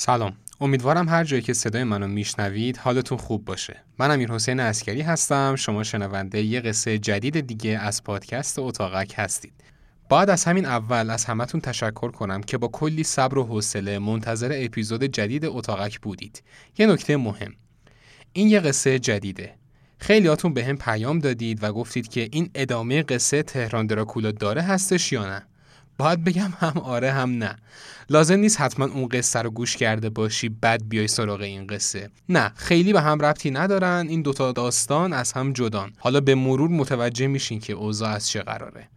سلام. امیدوارم هر جایی که صدای منو میشنوید حالتون خوب باشه. من امیر حسین اسکری هستم. شما شنونده یه قصه جدید دیگه از پادکست اتاقک هستید. باید از همین اول از همتون تشکر کنم که با کلی صبر و حوصله منتظر اپیزود جدید اتاقک بودید. یه نکته مهم. این یه قصه جدیده. خیلیاتون به هم پیام دادید و گفتید که این ادامه قصه تهران دراکولا داره هستش یا نه. باید بگم هم آره هم نه. لازم نیست حتما اون قصه رو گوش کرده باشی بعد بیای سراغ این قصه. نه خیلی به هم ربطی ندارن. این دوتا داستان از هم جدان. حالا به مرور متوجه میشین که اوضاع از چه قراره.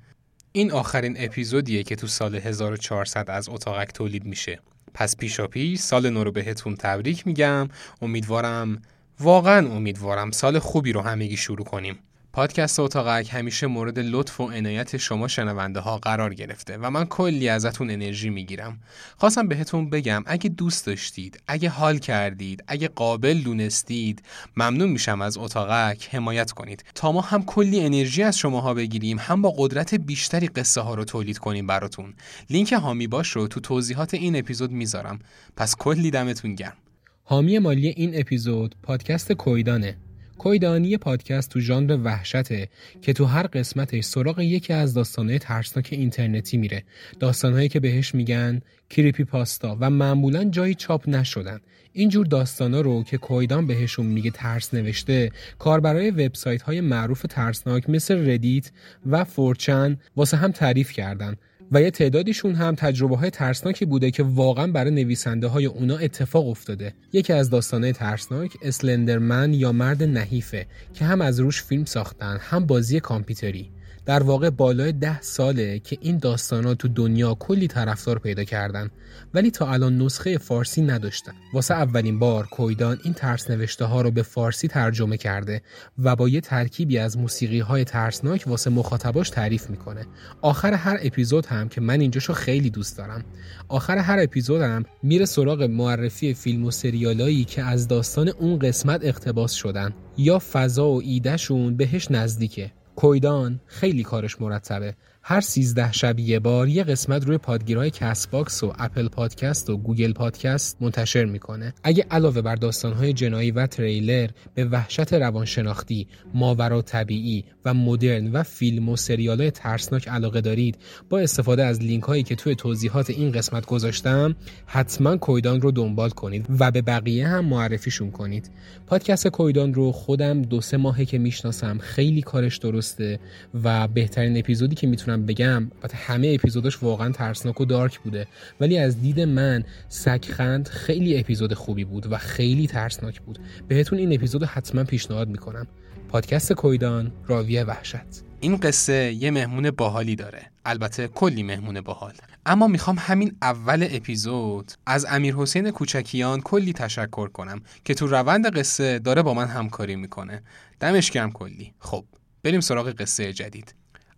این آخرین اپیزودیه که تو سال 1400 از اتاقک تولید میشه. پس پیشا پیش سال نو رو بهتون تبریک میگم. امیدوارم واقعا امیدوارم سال خوبی رو همگی شروع کنیم. پادکست اتاقک همیشه مورد لطف و عنایت شما شنونده ها قرار گرفته و من کلی ازتون انرژی می‌گیرم. خواستم بهتون بگم اگه دوست داشتید، اگه حال کردید، اگه قابل دونستید، ممنون میشم از اتاقک حمایت کنید تا ما هم کلی انرژی از شماها بگیریم هم با قدرت بیشتری قصه ها رو تولید کنیم براتون. لینک هامی باش رو تو توضیحات این اپیزود می‌ذارم. پس کلی دمتون گرم. حامی مالی این اپیزود پادکست کویدانه کویدان یه پادکست تو ژانر وحشته که تو هر قسمتش سراغ یکی از داستانهای ترسناک اینترنتی میره. داستانهایی که بهش میگن creepypasta و معمولا جایی چاپ نشدن. اینجور داستانا رو که کویدان بهشون میگه ترس نوشته کاربرای وبسایت های معروف ترسناک مثل Reddit و 4chan واسه هم تعریف کردن. و یه تعدادیشون هم تجربه های ترسناکی بوده که واقعا برای نویسنده های اونا اتفاق افتاده. یکی از داستانه ترسناک Slender Man یا مرد نحیفه که هم از روش فیلم ساختن هم بازی کامپیوتری. در واقع بالای ده ساله که این داستانا تو دنیا کلی طرفدار پیدا کردن ولی تا الان نسخه فارسی نداشتن. واسه اولین بار کویدان این ترس نوشته ها رو به فارسی ترجمه کرده و با یه ترکیبی از موسیقی های ترسناک واسه مخاطباش تعریف می‌کنه. آخر هر اپیزود هم که من اینجاشو خیلی دوست دارم. آخر هر اپیزود هم میره سراغ معرفی فیلم و سریالایی که از داستان اون قسمت اقتباس شدن. یا فضا و ایدهشون بهش نزدیکه. کویدان خیلی کارش مرتبه. هر 13 شب یه بار یه قسمت روی پادگیرهای Castbox و Apple Podcast و Google Podcast منتشر می‌کنه. اگه علاوه بر داستانهای جنایی و تریلر به وحشت روانشناختی، ماورا طبیعی و مدرن و فیلم و سریال های ترسناک علاقه دارید با استفاده از لینک هایی که توی توضیحات این قسمت گذاشتم حتما کویدان رو دنبال کنید و به بقیه هم معرفیشون کنید. پادکست کویدان رو خودم دو سه ماهه که می‌شناسم خیلی کارش درسته و بهترین اپیزودی که می‌تونم بگم البته همه اپیزودش واقعا ترسناک و دارک بوده. ولی از دید من سگخند خیلی اپیزود خوبی بود و خیلی ترسناک بود. بهتون این اپیزود حتما پیشنهاد می‌کنم. پادکست کویدان راوی وحشت. این قصه یه مهمون باحالی داره. البته کلی مهمون باحال. اما می‌خوام همین اول اپیزود از امیر حسین کوچکیان کلی تشکر کنم که تو روند قصه داره با من همکاری می‌کنه. دمش گرم کلی. خب بریم سراغ قصه جدید.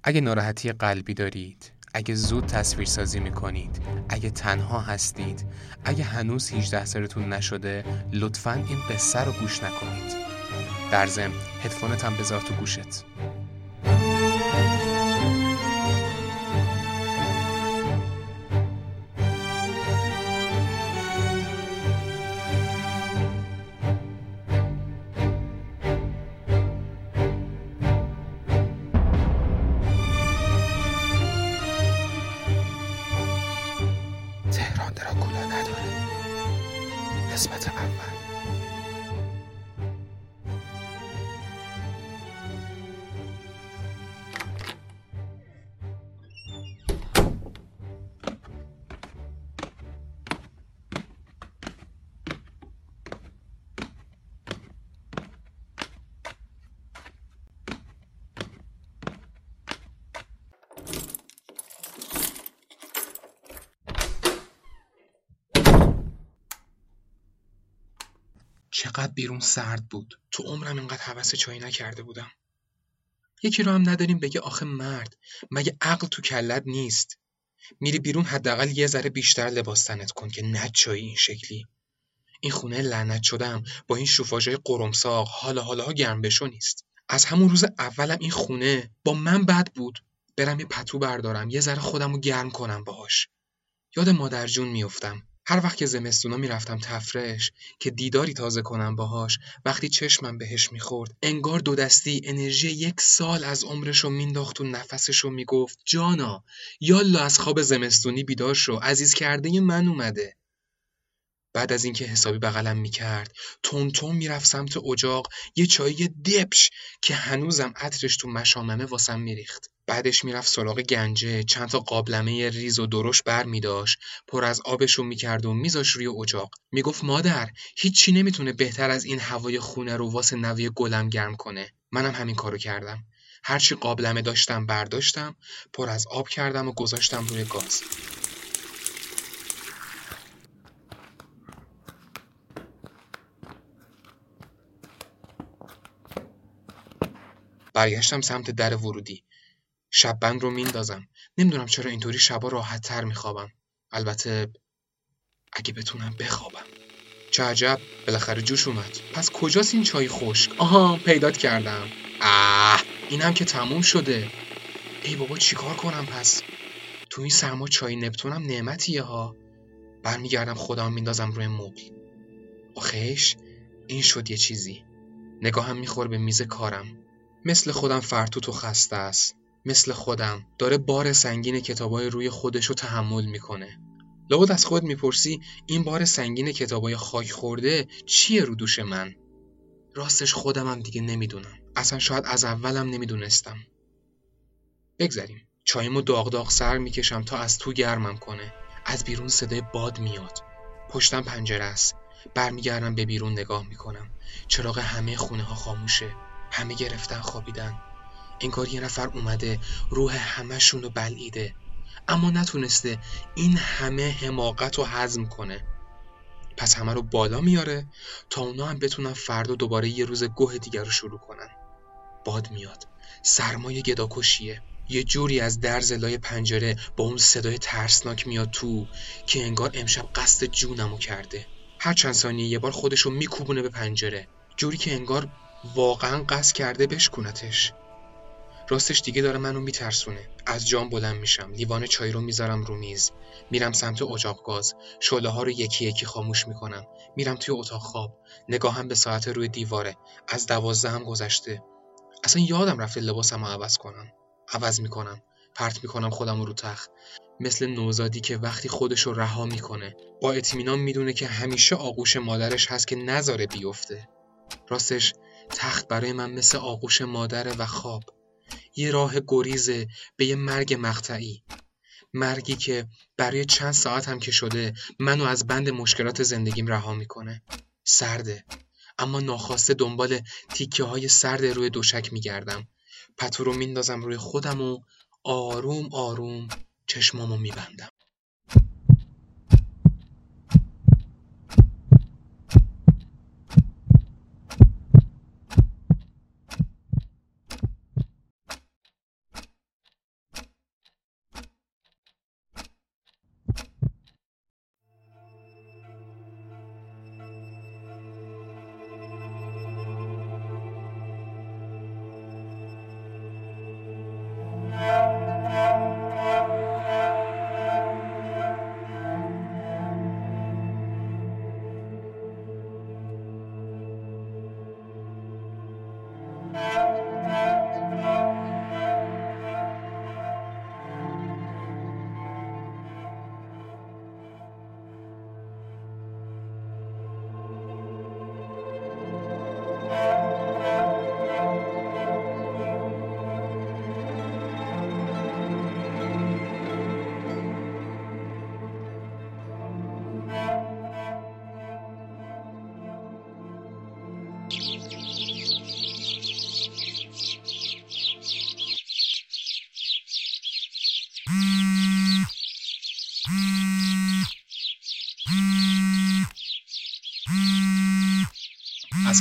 اگه ناراحتی قلبی دارید اگه زود تصویر سازی می‌کنید اگه تنها هستید اگه هنوز 18 سالتون نشده لطفا این قصه رو گوش نکنید. در ضمن هدفونت هم بذار تو گوشت. بیرون سرد بود. تو عمرم اینقدر حوس چای نکرده بودم. یکی رو هم نداریم بگه آخه مرد. مگه عقل تو کلت نیست؟ میری بیرون حداقل یه ذره بیشتر لباس تنت کن که نچایی این شکلی. این خونه لعنت شدم. با این شوفاژهای قرمساق. حالا حالاها گرم بشو نیست. از همون روز اولم این خونه با من بد بود. برم یه پتو بردارم. یه ذره خودم رو گرم کنم باهاش. یاد مادر جون میفتم هر وقت که زمستونا می‌رفتم تفرش که دیداری تازه کنم باهاش وقتی چشمم بهش می‌خورد انگار دو دستی انرژی یک سال از عمرشو مینداخت و نفسشو می‌گفت جانا یالا از خواب زمستونی بیدار شو عزیز کرده من اومده. بعد از اینکه حسابی بغلم می‌کرد تون تون می‌رفت سمت اجاق یه چایی دپش که هنوزم عطرش تو مشاممه واسم میریخت. بعدش می‌رفت سراغ گنجه چند تا قابلمه ریز و درشت بر می پر از آبشو می‌کرد و میذاش روی اجاق. می‌گفت مادر هیچی نمی‌تونه بهتر از این هوای خونه رو واسه نوی گلم گرم کنه. منم همین کارو کردم. هرچی قابلمه داشتم برداشتم پر از آب کردم و گذاشتم روی گاز. برگشتم سمت در ورودی. شببند رو میندازم. نمی‌دونم چرا اینطوری شبا راحت تر میخوابم. البته اگه بتونم بخوابم. چه عجب. بالاخره جوش اومد. پس کجاست این چای خشک؟ آها پیدات کردم. آه اینم که تموم شده. ای بابا چیکار کنم پس؟ تو این سرما چای نپتونم نعمتیه ها. برمیگردم خودم میندازم روی مبل. آخیش این شد یه چیزی. نگاهم می‌خوره به میز کارم. مثل خودم فرتوت و خسته است. مثل خودم. داره بار سنگین کتابای روی خودش رو تحمل می‌کنه. لابد از خود می‌پرسی این بار سنگین کتابای خاک خورده چیه رو دوش من؟ راستش خودمم دیگه نمی‌دونم. اصلا شاید از اولم نمی‌دونستم. بگذریم. چایمو داغ داغ سر می‌کشم تا از تو گرمم کنه. از بیرون صدای باد میاد. پشتم پنجره است. برمیگردم به بیرون نگاه می‌کنم. چراغ همه خونه ها خاموشه. همه گرفتن خوابیدن. انگار یه نفر اومده روح همهشون رو بلعیده. اما نتونسته این همه حماقت رو هضم کنه. پس همه رو بالا میاره تا اونا هم بتونن فردا دوباره یه روز گوه دیگر رو شروع کنن. باد میاد. سرمایه گداکشیه. یه جوری از در زلای پنجره با اون صدای ترسناک میاد تو که انگار امشب قصد جونمو کرده. هر چند ثانیه یه بار خودشو میکوبونه به پنجره. جوری که انگار واقعا قصد کرده بشکونتش. راستش دیگه داره منو میترسونه. از جام بلند میشم. لیوان چای رو می‌ذارم رو میز. میرم سمت اجاق گاز. شعله ها رو یکی یکی خاموش می‌کنم. میرم توی اتاق خواب. نگاهم به ساعت روی دیواره. از دوازده هم گذشته. اصلا یادم رفته لباسم رو عوض کنم. عوض می‌کنم. پرت می‌کنم خودم رو تخت. مثل نوزادی که وقتی خودش رو رها می‌کنه. با اطمینان می‌دونه که همیشه آغوش مادرش هست که نذاره بیفته. راستش تخت برای من مثل آغوش مادره و خواب. یه راه گریزه به یه مرگ مقطعی. مرگی که برای چند ساعت هم که شده منو از بند مشکلات زندگیم رها می‌کنه. سرده. اما ناخواسته دنبال تیکه های سرد روی دوشک میگردم. پتو رو میندازم روی خودم و آروم آروم چشمامو میبندم.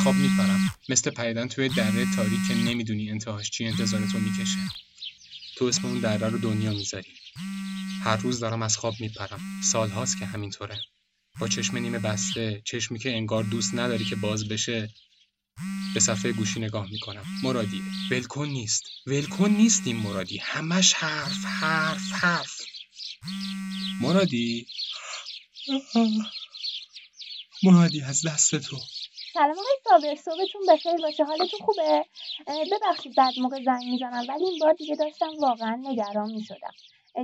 خواب میپرم مثل پریدن توی دره تاریک که نمی‌دونی انتهاش چی انتظارتو می‌کشه. تو اسم اون دره رو دنیا می‌ذاری. هر روز دارم از خواب میپرم. سالهاست که همینطوره. با چشم نیمه بسته چشمی که انگار دوست نداری که باز بشه به صفحه گوشی نگاه می‌کنم. مرادی ولکن نیست. ولکن نیست این مرادی. همش حرف حرف حرف. مرادی؟ مرادی از دست تو. سلام آقای صابر صبحتون بخیر باشه حالتون خوبه؟ ببخشید بعد موقع زنگ می‌زنم ولی این بار دیگه داشتم واقعا نگران می‌شدم.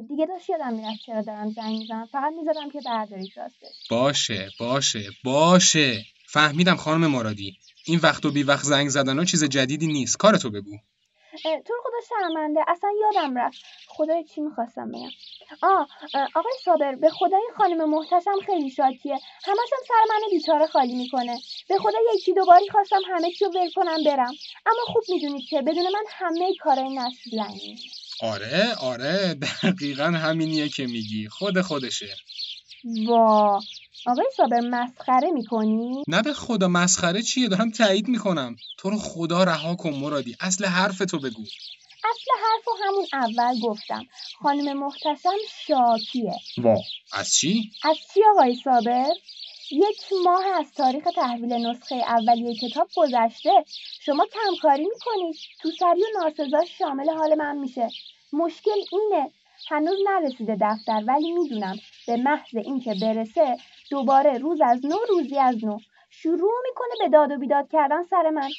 دیگه داشت یادم می‌رفت چرا دارم زنگ می‌زنم فقط می‌زدم که برداری راستش. باشه باشه باشه. فهمیدم خانم مرادی این وقت و بی وقت زنگ زدن ها چیز جدیدی نیست. کارتو بگو. تو خدا شرمنده. اصلا یادم رفت. خدای چی می‌خواستم بگم. آ آقای صابر به خدا این خانم محتشم خیلی شاکیه همشم سر من بیچاره خالی می‌کنه. به خدا یکی دوباری خواستم همه چی رو ول کنم برم. اما خوب می‌دونید که بدون من همه کارای نشر آره آره. دقیقا همینیه که میگی. خود خودشه. وا. آقای صابر مسخره می‌کنی؟ نه به خدا مسخره چیه؟ دارم تایید می‌کنم. تو رو خدا رها کن مرادی. اصل حرف تو بگو. اصل حرف همون اول گفتم. خانم محتشم شاکیه. وا. از چی؟ از چی آقای صابر؟ یک ماه از تاریخ تحویل نسخه اولیه کتاب گذشته. شما کمکاری می‌کنید. تو سری و ناسزاش شامل حال من میشه. مشکل اینه هنوز نرسیده دفتر ولی می‌دونم به محض اینکه برسه دوباره روز از نو روزی از نو شروع می‌کنه به داد و بیداد کردن سر من.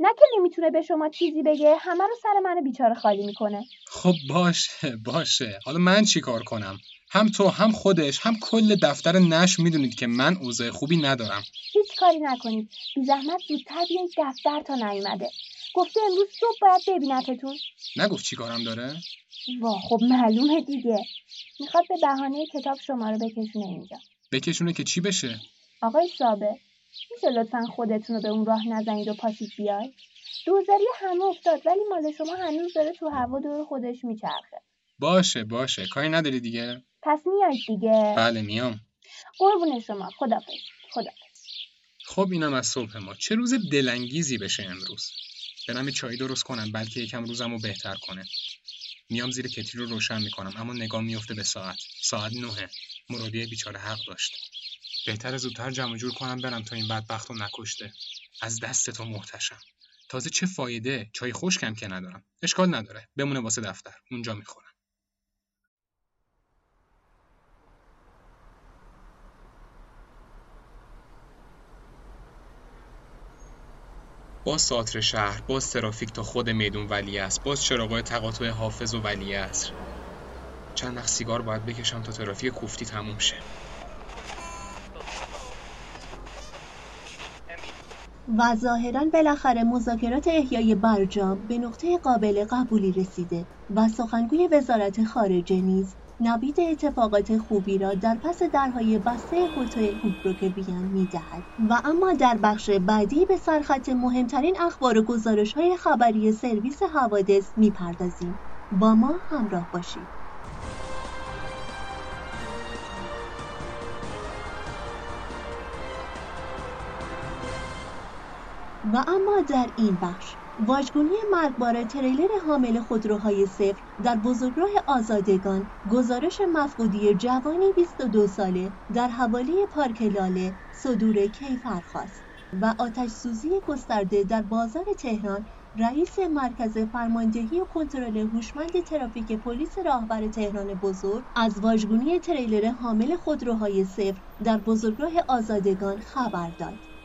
نه که نمی‌تونه به شما چیزی بگه همه رو سر من بیچاره خالی می‌کنه. خب باشه باشه. حالا من چی کار کنم؟ هم تو هم خودش هم کل دفتر نش می‌دونید که من اوضاع خوبی ندارم. هیچ کاری نکنید. بی زحمت زودتر بیایید دفتر تا نیومده. گفته امروز صبح باید ببینتتون نگفت چی کارم داره؟ وا خب معلومه دیگه. می‌خواد به بهانه کتاب شما رو بکشونه اینجا. بکشونه که چی بشه؟ آقای صابر میشه لطفا خودتون رو به اون راه نزنید و پاشید بیاید دوزاری همه افتاد ولی مال شما هنوز داره تو هوا دور خودش میچرخه. باشه باشه. کاری نداری دیگه؟ پس میاید دیگه. بله میام. قربون شما. خدافظ خدا خب اینم از صبح ما. چه روز دلانگیزی بشه امروز؟ برم چای درست کنم بلکه یکم روزم رو بهتر کنه. میام زیر کتری رو روشن می‌کنم اما نگاه میفته به ساعت. ساعت نهه مرادی بیچاره حق داشت. بهتر زودتر جمع جور کنم برم تا این بدبخت رو نکشته. از دست تو محتشم. تازه چه فایده؟ چای خشکم که ندارم. اشکال نداره. بمونه واسه دفتر. اونجا می‌خورم. باز ساتر شهر باز ترافیک تا خود میدون ولی است باز چراغای تقاطع حافظ و ولی است چند نخ سیگار باید بکشم تا ترافیک کوفتی تموم شه. و ظاهرا بالاخره مذاکرات احیای برجام به نقطه قابل قبولی رسیده و سخنگوی وزارت خارجه نیز نوید اتفاقات خوبی را در پس درهای بسته هتل هوبروک وین می‌دهد. و اما در بخش بعدی به سرخط مهمترین اخبار و گزارش های خبری سرویس حوادث می‌پردازیم. با ما همراه باشید. و اما در این بخش واژگونی مرگبار تریلر حامل خودروهای صفر در بزرگراه آزادگان گزارش مفقودی جوانی 22 ساله در حوالی پارک لاله صدور کیفر خواست و آتش سوزی گسترده در بازار تهران رئیس مرکز فرماندهی و کنترل هوشمند ترافیک پلیس راهبر تهران بزرگ از واژگونی تریلر حامل خودروهای صفر در بزرگراه آزادگان خبر داد.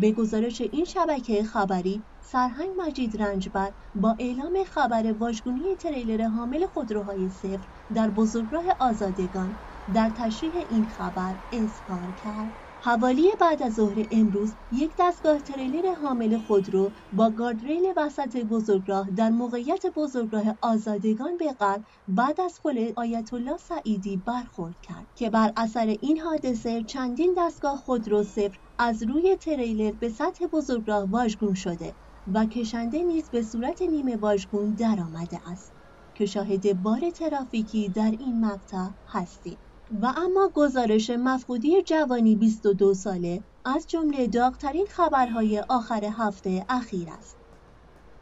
به گزارش این شبکه خبری سرهنگ مجید رنجبر با اعلام خبر واژگونی تریلر حامل خودروهای صفر در بزرگراه آزادگان در تشریح این خبر اظهار کرد. حوالی بعد از ظهر امروز یک دستگاه تریلر حامل خودرو با گاردریل وسط بزرگراه در موقعیت بزرگراه آزادگان به غرب بعد از پل آیت الله سعیدی برخورد کرد که بر اثر این حادثه چندین دستگاه خودرو صفر از روی تریلر به سطح بزرگراه واژگون شده و کشنده نیز به صورت نیمه واژگون درآمده است که شاهد بار ترافیکی در این مقطع هستیم. و اما گزارش مفقودی جوانی 22 ساله از جمله داغترین خبرهای آخر هفته اخیر است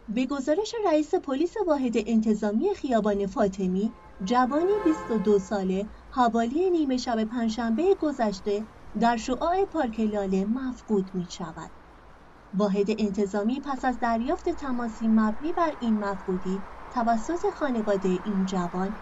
به گزارش رئیس پلیس واحد انتظامی خیابان فاطمی جوانی 22 ساله حوالی نیمه شب پنجشنبه گذشته در شعاع پارک لاله مفقود می شود. واحد انتظامی پس از دریافت تماسی مبنی بر این مفقودی توسط خانواده این جوان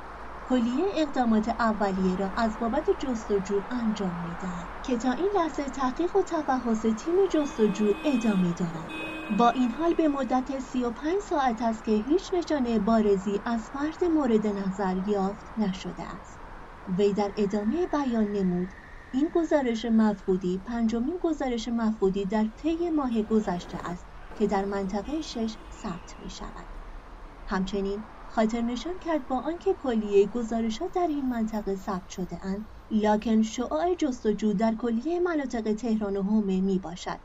کلیه اقدامات اولیه را از بابت جستجو انجام می‌دهد که تا این لحظه تحقیق و تفحص تیم جستجو ادامه دارد. با این حال به مدت 35 ساعت است که هیچ نشانه بارزی از فرد مورد نظر یافت نشده است. وی در ادامه بیان نمود. این گزارش مفقودی پنجمین گزارش مفقودی در طی ماه گذشته است که در منطقه شش ثبت می شود. همچنین خاطر نشان کرد با آنکه کلیه گزارشات در این منطقه ثبت شده اند. لاکن شعاع جستجو در کلیه مناطق تهران و حومه می باشد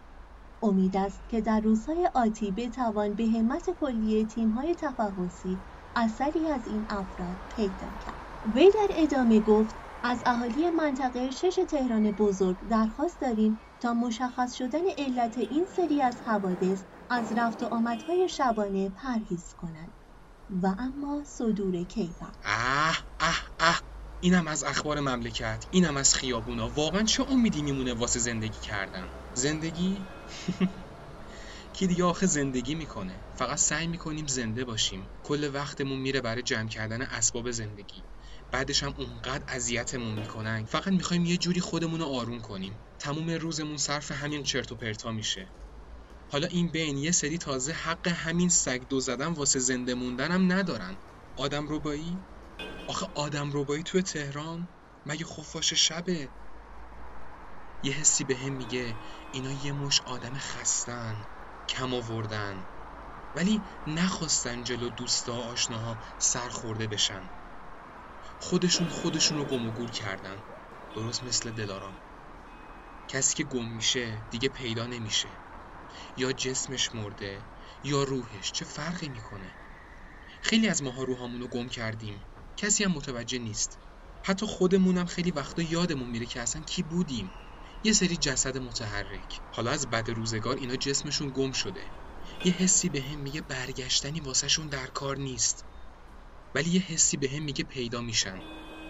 امید است که در روزهای آتی بتوان به همت کلیه تیم‌های تفحصی اثری از این افراد پیدا کرد. وی در ادامه گفت از اهالی منطقه شش تهران بزرگ درخواست داریم تا مشخص شدن علت این سری از حوادث از رفت و آمدهای شبانه پرهیز کنند. و اما صدور کیفر. اه اه اه. اینم از اخبار مملکت اینم از خیابونا. واقعا چه امیدی میمونه واسه زندگی کردن؟ زندگی؟ کی دیگه آخه زندگی می‌کنه؟ فقط سعی می‌کنیم زنده باشیم. کل وقتمون میره برای جمع کردن اسباب زندگی. بعدش هم اونقدر اذیتمون می‌کنن. فقط می‌خوایم یه جوری خودمون رو آروم کنیم. تموم روزمون صرف همین چرت و پرتا میشه. حالا این بین یه سری تازه حق همین سگ دو زدن واسه زنده موندنم ندارن. آدم ربایی؟ آخه آدم ربایی توی تهران؟ مگه خفاش شبه؟ یه حسی به هم میگه اینا یه مش آدم خستن کم آوردن. ولی نخواستن جلو دوستا آشناها سرخورده بشن. خودشون خودشون رو گم و گور کردن. درست مثل دلارام. کسی که گم میشه دیگه پیدا نمیشه. یا جسمش مرده یا روحش چه فرقی می‌کنه؟ خیلی از ماها روحامون رو گم کردیم. کسی هم متوجه نیست. حتی خودمونم خیلی وقتا یادمون میره که اصلا کی بودیم. یه سری جسد متحرک. حالا از بد روزگار اینا جسمشون گم شده. یه حسی به هم میگه برگشتنی واسهشون در کار نیست. ولی یه حسی به هم میگه پیدا میشن.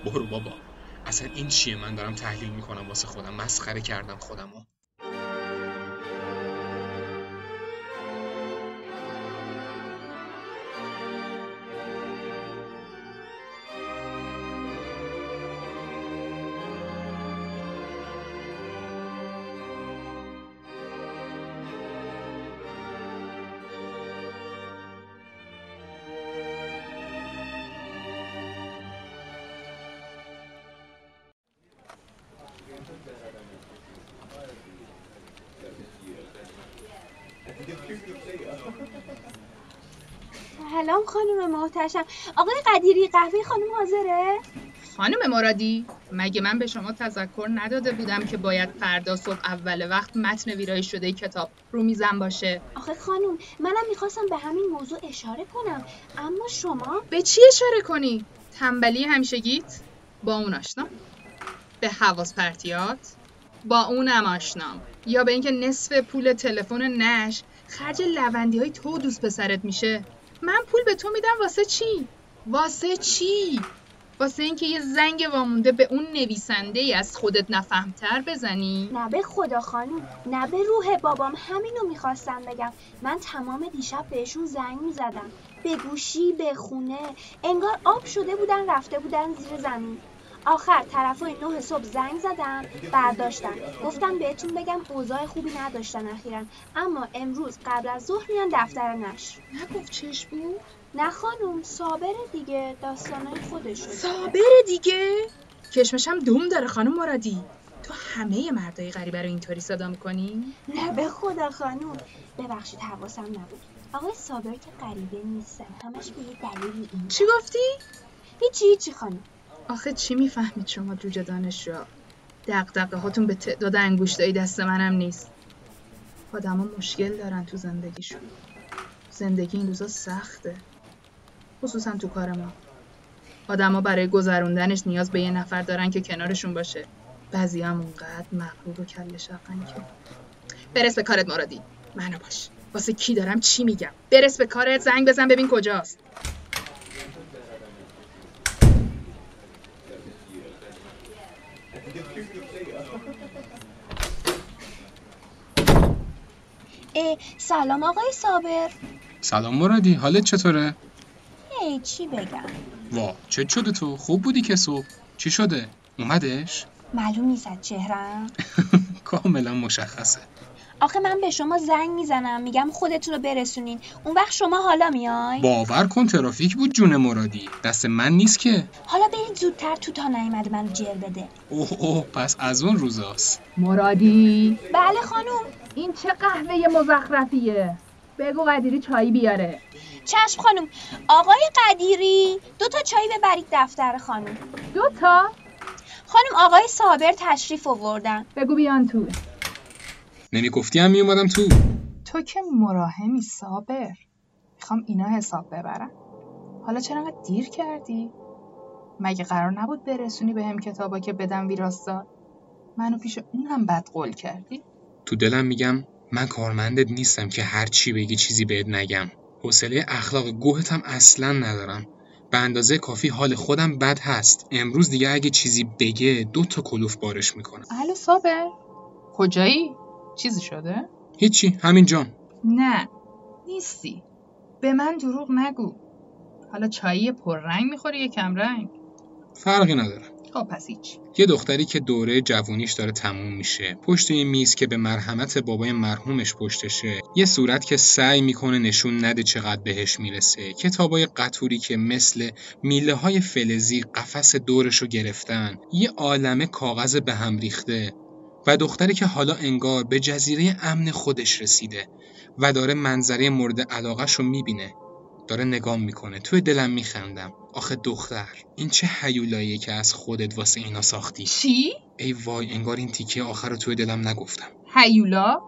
برو بابا. اصلا این چیه؟ من دارم تحلیل می‌کنم واسه خودم. مسخره کردم خودمو. خانم محتشم. آقای قدیری قهوه خانم حاضره؟ خانم مرادی مگه من به شما تذکر نداده بودم که باید فردا صبح اول وقت متن ویرایش شده کتاب رو میزم باشه؟ آخه خانم منم می‌خواستم به همین موضوع اشاره کنم. اما شما؟ به چی اشاره کنی؟ تنبلی همیشگیت با اون آشنا؟ به حواس پرتیات؟ با اونم آشنام یا به اینکه نصف پول تلفن نش خرج لوندی های تو دوست پسرت میشه؟ من پول به تو میدم واسه چی؟ واسه چی؟ واسه اینکه یه زنگ وامونده به اون نویسنده ای از خودت نفهمتر بزنی؟ نه به خدا خانم نه به روح بابام همینو می‌خواستم بگم. من تمام دیشب بهشون زنگ می‌زدم. به گوشی به خونه انگار آب شده بودن رفته بودن زیر زمین. آخر طرفای نه صبح زنگ زدم برداشتن گفتم بهتون بگم اوضاع خوبی نداشتن اخیرا. اما امروز قبل از ظهر میان دفتر نشر. نگفت چش بود؟ نه خانم صابر دیگه داستانای خودشون صابر دیگه؟ کشمشم دوم داره خانم مرادی. تو همه مردای غریبه رو اینطوری صدا می‌کنی؟ نه به خدا خانم ببخشید حواسم نبود. آقای صابر که غریبه نیستن همش به یه دلیلی این چی گفتی؟ هیچی هیچی خانم. آخه چی می‌فهمید شما جوجه دانشجو دقدقه هاتون به تعداد انگوشتای دست منم نیست. آدما مشکل دارن تو زندگیشون. زندگی این روزا سخته. خصوصا تو کار ما. آدما برای گذروندنش نیاز به یه نفر دارن که کنارشون باشه. بعضی هم اونقدر مغرور و کل شقن که. برس به کارت مرادی. منو باش. واسه کی دارم چی میگم؟ برس به کارت زنگ بزن ببین کجاست. اه، سلام آقای صابر. سلام مرادی حالت چطوره؟ چی بگم؟ وا چه شده تو؟ خوب بودی که صبح؟ چی شده؟ اومدش؟ معلوم نیست از چهرم. کاملا مشخصه. آخه من به شما زنگ می‌زنم میگم خودتون رو برسونین. اون وقت شما حالا میای؟ باور کن ترافیک بود جون مرادی. دست من نیست که. حالا برید زودتر تو تا نیومده منو جر بده. اوه اوه پس از اون روزاست. مرادی؟ بله خانوم این چه قهوه مزخرفیه؟ بگو قدیری چایی بیاره. چشم خانوم آقای قدیری دو تا چای ببرید دفتر خانوم دو تا؟ خانم آقای صابر تشریف آوردن. بگو بیان تو. نمی‌گفتی هم میومدم تو. تو که مراهمی صابر. می‌خوام اینا حساب ببرم. حالا چرا انقدر دیر کردی؟ مگه قرار نبود برسونی به هم کتابا که بدم ویراستار منو پیش اون هم بد قول کردی؟ تو دلم میگم من کارمندت نیستم که هر چی بگی چیزی بهت نگم. حوصله اخلاق گوهت هم اصلا ندارم. به اندازه کافی حال خودم بد هست. امروز دیگه اگه چیزی بگه دو تا کلوف بارش می‌کنم. الو صابر کجایی؟ چیزی شده؟ هیچی همین جام نه نیستی. به من دروغ نگو. حالا چایی پررنگ می‌خوری یا کم رنگ فرقی نداره. خب پس هیچ. یه دختری که دوره جوونیش داره تموم میشه پشت یه میز که به مرحمت بابای مرحومش پشتشه یه صورت که سعی می‌کنه نشون نده چقدر بهش می‌رسه کتابای قطوری که مثل میله های فلزی قفس دورشو گرفتن یه عالمه کاغذ به هم ریخته. و دختری که حالا انگار به جزیره امن خودش رسیده و داره منظره مورد علاقش رو می‌بینه داره نگام می‌کنه. توی دلم میخندم. آخه دختر این چه حیولاییه که از خودت واسه اینا ساختی؟ چی؟ ای وای انگار این تیکه آخر رو توی دلم نگفتم. هیولا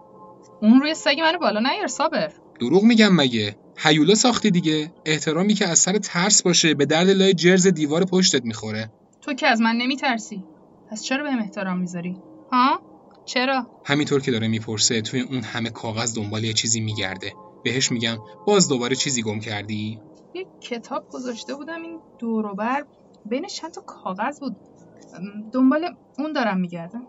اون روی سگ منو بالا نیار صابر. دروغ میگم مگه؟ هیولا ساختی دیگه. احترامی که از سر ترس باشه به درد لای جرز دیوار پشتت می‌خوره. تو که از من نمیترسی. پس چرا بهم احترام می‌ذاری؟ ها؟ چرا؟ همینطور که داره می‌پرسه توی اون همه کاغذ دنبال یه چیزی میگرده. بهش میگم باز دوباره چیزی گم کردی؟ یه کتاب گذاشته بودم این دوروبر بینش چند تا کاغذ بود. دنبال اون دارم میگردم.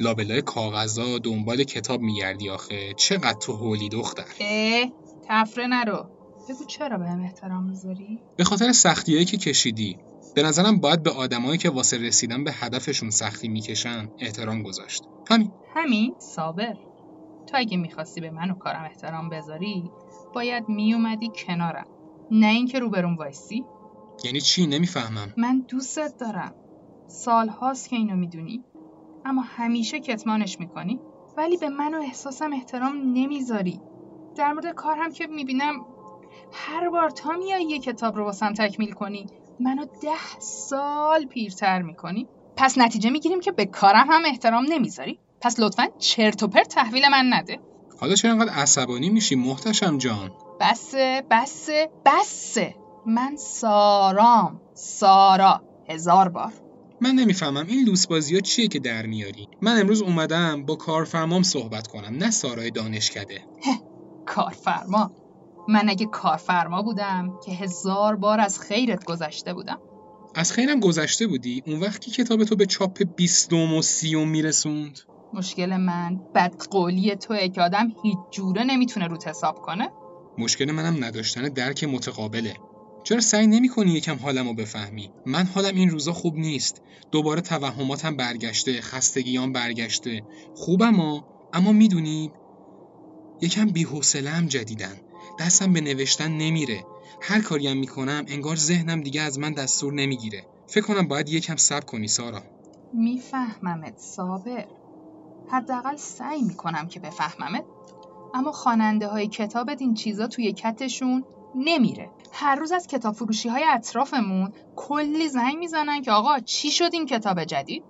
لابلای کاغذا دنبال کتاب میگردی آخه. چقدر تو هولی دختر. اه تفره نرو. بگو چرا بهم احترام می‌ذاری؟ به خاطر سختیایی که کشیدی. به نظرم باید به آدمایی که واسه رسیدن به هدفشون سختی می‌کشن احترام گذاشت. همین. همین؟ صابر. تو اگه می‌خواستی به من و کارم احترام بذاری باید میومدی کنارم. نه اینکه روبروم وایسی. یعنی چی؟ نمی‌فهمم. من دوستت دارم. سال هاست که اینو می‌دونی. اما همیشه کتمانش می‌کنی. ولی به من و احساسم احترام نمی‌ذاری. در مورد کار هم که می‌بینم هر بار تا میای یه کتاب رو واسم تکمیل کنی منو ده سال پیرتر می‌کنی. پس نتیجه می‌گیریم که به کارم هم احترام نمی‌ذاری. پس لطفا چرت و پرت تحویل من نده. حالا چرا انقدر عصبانی میشی محتشم جان؟ بسه بسه بسه. من سارام. سارا. هزار بار. من نمی‌فهمم این لوس بازی ها چیه که در میاری؟ من امروز اومدم با کارفرمام صحبت کنم نه سارای دانشکده. کارفرما. من اگه کارفرما بودم که هزار بار از خیرت گذشته بودم. از خیرم گذشته بودی؟ اون وقت که کتاب تو به چاپ بیستم و سیوم میرسوند؟ مشکل من بدقولی توه که آدم هیچ جوره نمی‌تونه روت حساب کنه. مشکل منم نداشتن درک متقابله. چرا سعی نمی کنی یکم حالمو بفهمی؟ من حالم این روزا خوب نیست. دوباره توهماتم برگشته خستگیام برگشته. خوبم ها اما می‌دونی یکم بی‌حوصله‌ام جدیدن. دستم به نوشتن نمیره. هر کاریم می‌کنم انگار ذهنم دیگه از من دستور نمی‌گیره. فکر کنم باید یکم صبر کنی سارا. میفهممت صابر. حداقل سعی می‌کنم که بفهممت. اما خواننده های کتابت این چیزا توی کتشون نمیره. هر روز از کتاب فروشی های اطرافمون کلی زنگ می‌زنن که آقا چی شد این کتاب جدید؟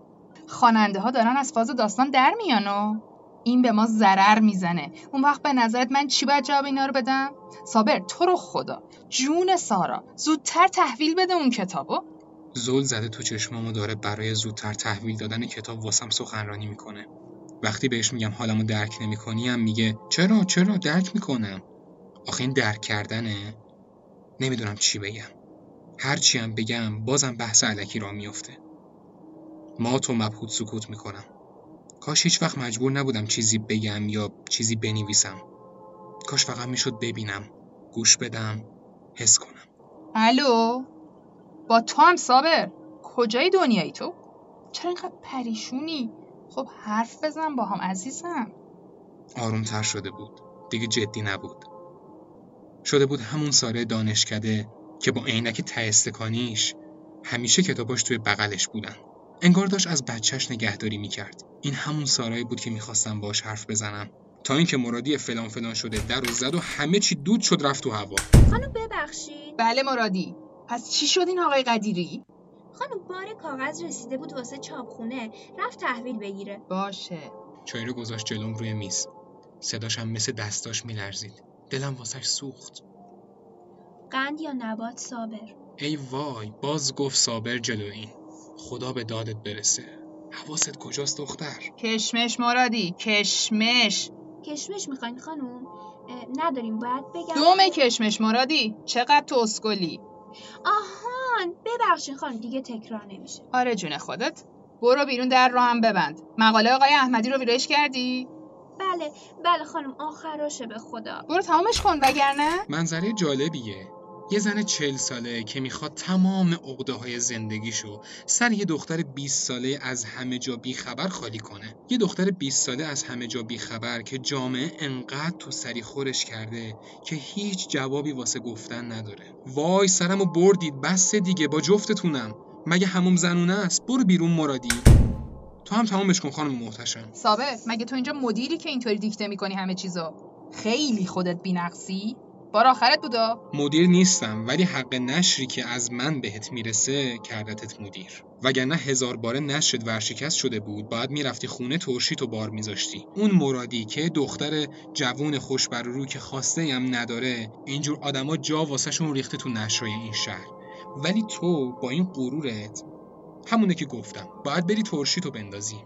خواننده ها دارن از فاز داستان در میان این به ما ضرر می‌زنه. اون وقت به نظرت من چی باید جواب اینا رو بدم؟ صابر تو رو خدا. جون سارا زودتر تحویل بده اون کتابو. زل زده تو چشمامو داره برای زودتر تحویل دادن کتاب واسم سخنرانی می‌کنه. وقتی بهش میگم حالمو درک نمی‌کنی هم میگه چرا چرا درک می‌کنم؟ آخه این درک کردنه. نمی‌دونم چی بگم. هرچی هم بگم بازم بحث علکی را میفته ما تو مبهوت سکوت می‌کنم. کاش هیچ وقت مجبور نبودم چیزی بگم یا چیزی بنویسم. کاش فقط می‌شد ببینم گوش بدم حس کنم. الو؟ با تو هم صابر کجای دنیایی تو؟ چرا اینقدر پریشونی؟ خب حرف بزن با هم عزیزم. آرومتر شده بود. دیگه جدی نبود. شده بود همون ساره دانشکده که با عینک تهستکانیش همیشه کتاباش توی بغلش بودن. انگار داشت از بچهش نگهداری می‌کرد. این همون سارایی بود که می‌خواستم باش حرف بزنم. تا اینکه مرادی فلان فلان شده در و زد و همه چی دود شد رفت تو هوا. خانم ببخشید. بله مرادی. پس چی شد این آقای قدیری؟ خانم بار کاغذ رسیده بود واسه چاپخونه. رفت تحویل بگیره. باشه. چای رو گذاشت جلوم روی میز. صداش هم مثل دستاش میلرزید. دلم واسش سوخت. قند یا نبات؟ صابر. ای وای باز گفت صابر جلو این. خدا به دادت برسه. حواست کجاست دختر؟ کشمش مرادی کشمش. کشمش می‌خواین خانم؟ نداریم باید بگم دوم کشمش مرادی چقدر تو اسکلی. آهان ببخشید خانم دیگه تکرار نمیشه. آره جون خودت. برو بیرون در رو هم ببند. مقاله آقای احمدی رو ویرایش کردی؟ بله بله خانم آخراشه به خدا. برو تمامش کن وگرنه. منظره جالبیه. یه زن چل ساله که می‌خواد تمام عقده های زندگیشو سر یه دختر 20 ساله از همه جا بیخبر خالی کنه. یه دختر 20 ساله از همه جا بیخبر که جامعه انقدر تو سری خورش کرده که هیچ جوابی واسه گفتن نداره. وای سرمو بردید بس دیگه با جفتتونم. مگه هموم زنونه است؟ برو بیرون مرادی. تو هم تمامش کن خانم محتشم. صابر مگه تو اینجا مدیری که اینطوری دیکته می‌کنی همه چیزو؟ خیلی خودت بینقصی. بار آخرت بودا مدیر نیستم ولی حق نشری که از من بهت می‌رسه کردتت مدیر. وگرنه هزار باره نشرت ورشکست شده بود باید می‌رفتی خونه ترشی تو بار میذاشتی. اون مرادی که دختر جوون خوشبر رو که خواسته هم نداره اینجور آدما جا واسهشون ریخته تو نشرای این شهر. ولی تو با این غرورت همونه که گفتم باید بری ترشی تو بندازی.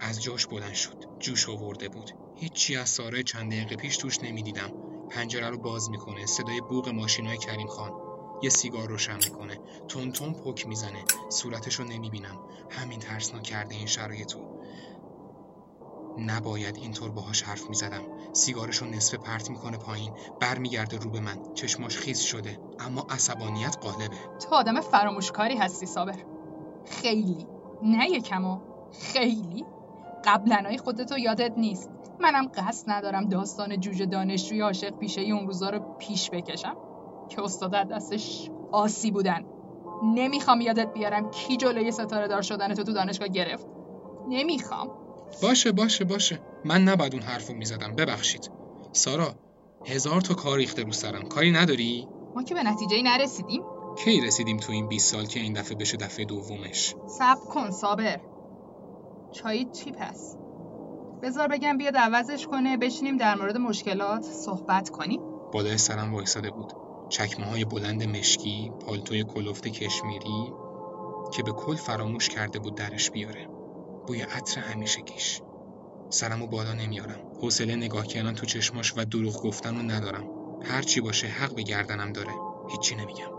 از جاش بلند شد. جوش آورده بود. هیچی از ساره چند دقیقه پیش توش نمی‌دیدم. پنجره رو باز می‌کنه صدای بوق ماشینای کریم خان. یه سیگار روشن می‌کنه تون تون پک می‌زنه صورتش رو نمی‌بینم. همین ترسناک کرده این شرایطو نباید اینطور باهاش حرف می‌زدم. سیگارش رو نصف پرت می‌کنه پایین برمیگرده رو به من. چشماش خیس شده اما عصبانیت غالبه تو آدم فراموشکاری هستی صابر. خیلی. نه یکمو. خیلی. قبلنای خودتو یادت نیست. منم قصد ندارم داستان جوجه دانشجوی عاشق پیشه اون روزا رو پیش بکشم که استاد دستش آسی بودن. نمی‌خوام یادت بیارم کی جلوی ستاره دار شدن تو تو دانشگاه گرفت. نمی‌خوام. باشه باشه باشه. من نباید اون حرفو می‌زدم. ببخشید. سارا هزار تا کار ریخته رو سرم. کاری نداری؟ ما که به نتیجه نرسیدیم. کی رسیدیم تو این 20 سال که این دفعه بشه دفعه دومش؟ صبر کن صابر. چایی چی پس؟ بذار بگم بیاد عوضش کنه بشینیم در مورد مشکلات صحبت کنیم. بالای سرم وایساده بود. چکمه های بلند مشکی پالتوی کلفت کشمیری که به کل فراموش کرده بود درش بیاره. بوی عطر همیشگیش سرمو بالا نمیارم. حوصله نگاه کردن تو چشماش و دروغ گفتن رو ندارم. هر چی باشه حق به گردنم داره. هیچی نمیگم.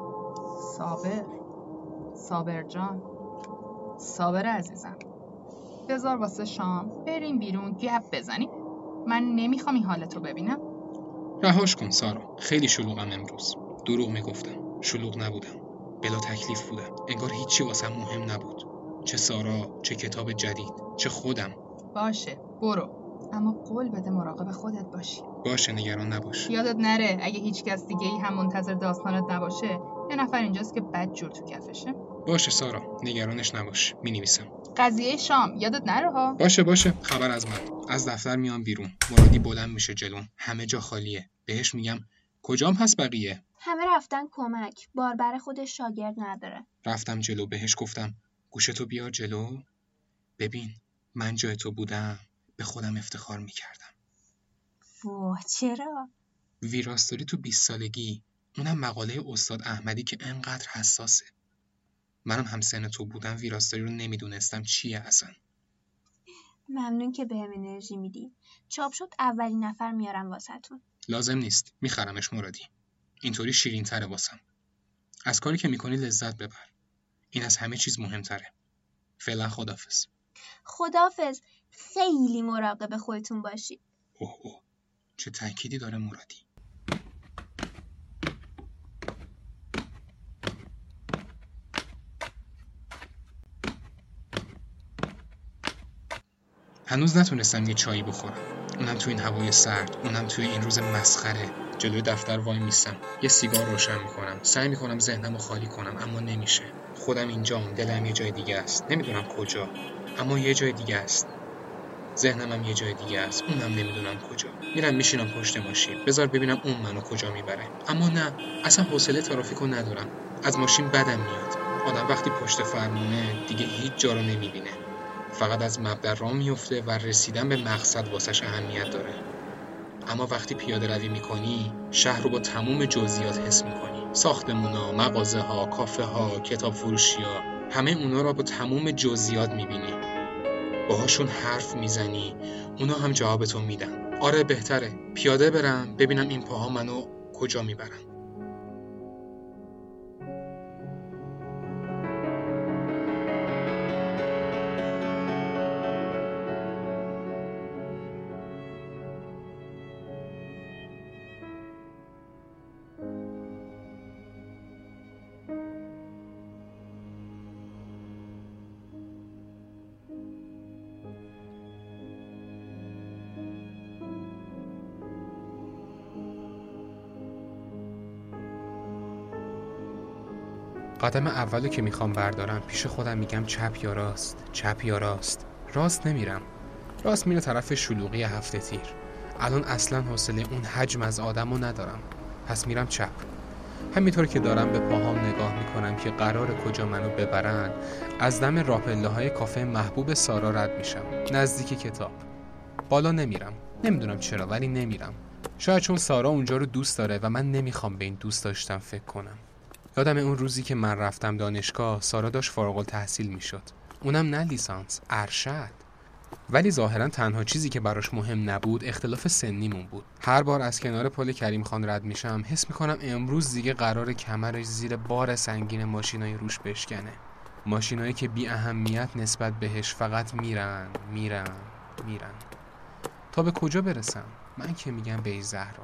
صابر. صابر جان. صابر عزیزم. بذار واسه شام بریم بیرون گپ بزنیم. من نمی‌خوام این حالت رو ببینم. رهاش کن سارا. خیلی شلوغم امروز. دروغ می‌گفتم. شلوغ نبودم. بلا تکلیف بودم. انگار هیچی واسم مهم نبود. چه سارا چه کتاب جدید چه خودم. باشه برو. اما قول بده مراقب خودت باشی. باشه نگران نباش. یادت نره اگه هیچ کس دیگه ای هم منتظر داستانت نباشه یه نفر اینجاست که بد جور تو کفشه. باشه سارا نگرانش نباش می‌نویسم. قضیه شام یادت نره ها؟ باشه باشه خبر از من. از دفتر میام بیرون مرادی بلند میشه جلوم همه جا خالیه. بهش میگم کجام هست بقیه؟ همه رفتن کمک. باربر خودش شاگرد نداره. رفتم جلو بهش گفتم گوشتو بیار جلو. ببین من جای تو بودم به خودم افتخار می‌کردم. واه چرا؟ ویراستاری تو 20 سالگی اونم مقاله استاد احمدی که انقدر حساسه. منم هم سن تو بودم ویراستاری رو نمی‌دونستم چیه اصلا. ممنون که بهم انرژی میدی. چاپ شد اولین نفر میارم واسهتون. لازم نیست. میخرمش مرادی. اینطوری شیرین تره واسم. از کاری که می‌کنی لذت ببر. این از همه چیز مهمتره. فعلا خدافز خدافز خیلی مراقب خودتون باشید اوه اوه. چه تأکیدی داره مرادی. هنوز نتونستم یه چایی بخورم. اونم تو این هوای سرد اونم توی این روز مسخره. جلوی دفتر وای میستم. یه سیگار روشن می‌کنم. سعی می‌کنم ذهنم رو خالی کنم اما نمیشه. خودم اینجام دلم یه جای دیگه است. نمی‌دونم کجا اما یه جای دیگه است. ذهنم هم یه جای دیگه است. اونم نمی‌دونم کجا. میرم میشینم پشت ماشین. بذار ببینم اون منو کجا می‌بره. اما نه اصلا حوصله ترافیکو ندارم. از ماشین بدم میاد. آدم وقتی پشت فرمونه دیگه هیچ جا رو نمی‌بینه. فقط از مبدر را میفته و رسیدن به مقصد واسش اهمیت داره. اما وقتی پیاده روی می‌کنی شهر رو با تموم جزئیات حس می‌کنی. ساختمونا، مغازه ها، کافه ها، کتاب فروشی ها همه اونا را با تموم جزئیات می‌بینی. باهاشون حرف می‌زنی اونا هم جوابتو میدن. آره بهتره. پیاده برم ببینم این پاها منو کجا می‌برن. قدم اولو که می‌خوام بردارم پیش خودم میگم چپ یا راست؟ چپ یا راست؟ راست نمیرم. راست میره طرف شلوغی هفته تیر. الان اصلا حوصله اون حجم از آدمو ندارم. پس میرم چپ. همینطور که دارم به پاهام نگاه می‌کنم که قرار کجا منو ببرن از دم راپله های کافه محبوب سارا رد میشم. نزدیک کتاب. بالا نمیرم. نمی‌دونم چرا ولی نمیرم. شاید چون سارا اونجا رو دوست داره و من نمی‌خوام به این دوست داشتم فکر کنم. یادم اون روزی که من رفتم دانشگاه سارا داشت فارغ التحصیل می‌شد. اونم نه لیسانس ارشد. ولی ظاهرا تنها چیزی که براش مهم نبود اختلاف سنیمون بود. هر بار از کنار پل کریم خان رد میشم حس می‌کنم امروز دیگه قرار کمرش زیر بار سنگین ماشینای روش بشکنه. ماشینایی که بی اهمیت نسبت بهش فقط میرن میرن میرن. تا به کجا برسم؟ من که میگم به زهرا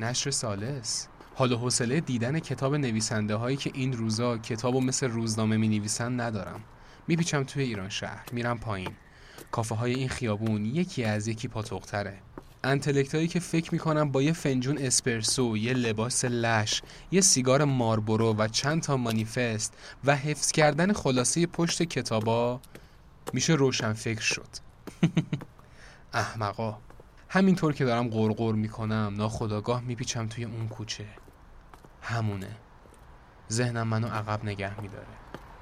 نشر سالس. حال و حوصله دیدن کتاب نویسنده هایی که این روزا کتابو مثل روزنامه می نویسن ندارم. میپیچم توی ایران شهر میرم پایین. کافه های این خیابون یکی از یکی پاتوقتره. انتلکتایی که فکر می‌کنم با یه فنجون اسپرسو، یه لباس لش، یه سیگار ماربورو و چند تا مانیفست و حفظ کردن خلاصه پشت کتابا میشه روشن فکر شد. احمقا. همینطور که دارم غرغر می‌کنم ناخداگاه میپیچم توی اون کوچه. همونه. ذهنم منو عقب نگه میداره.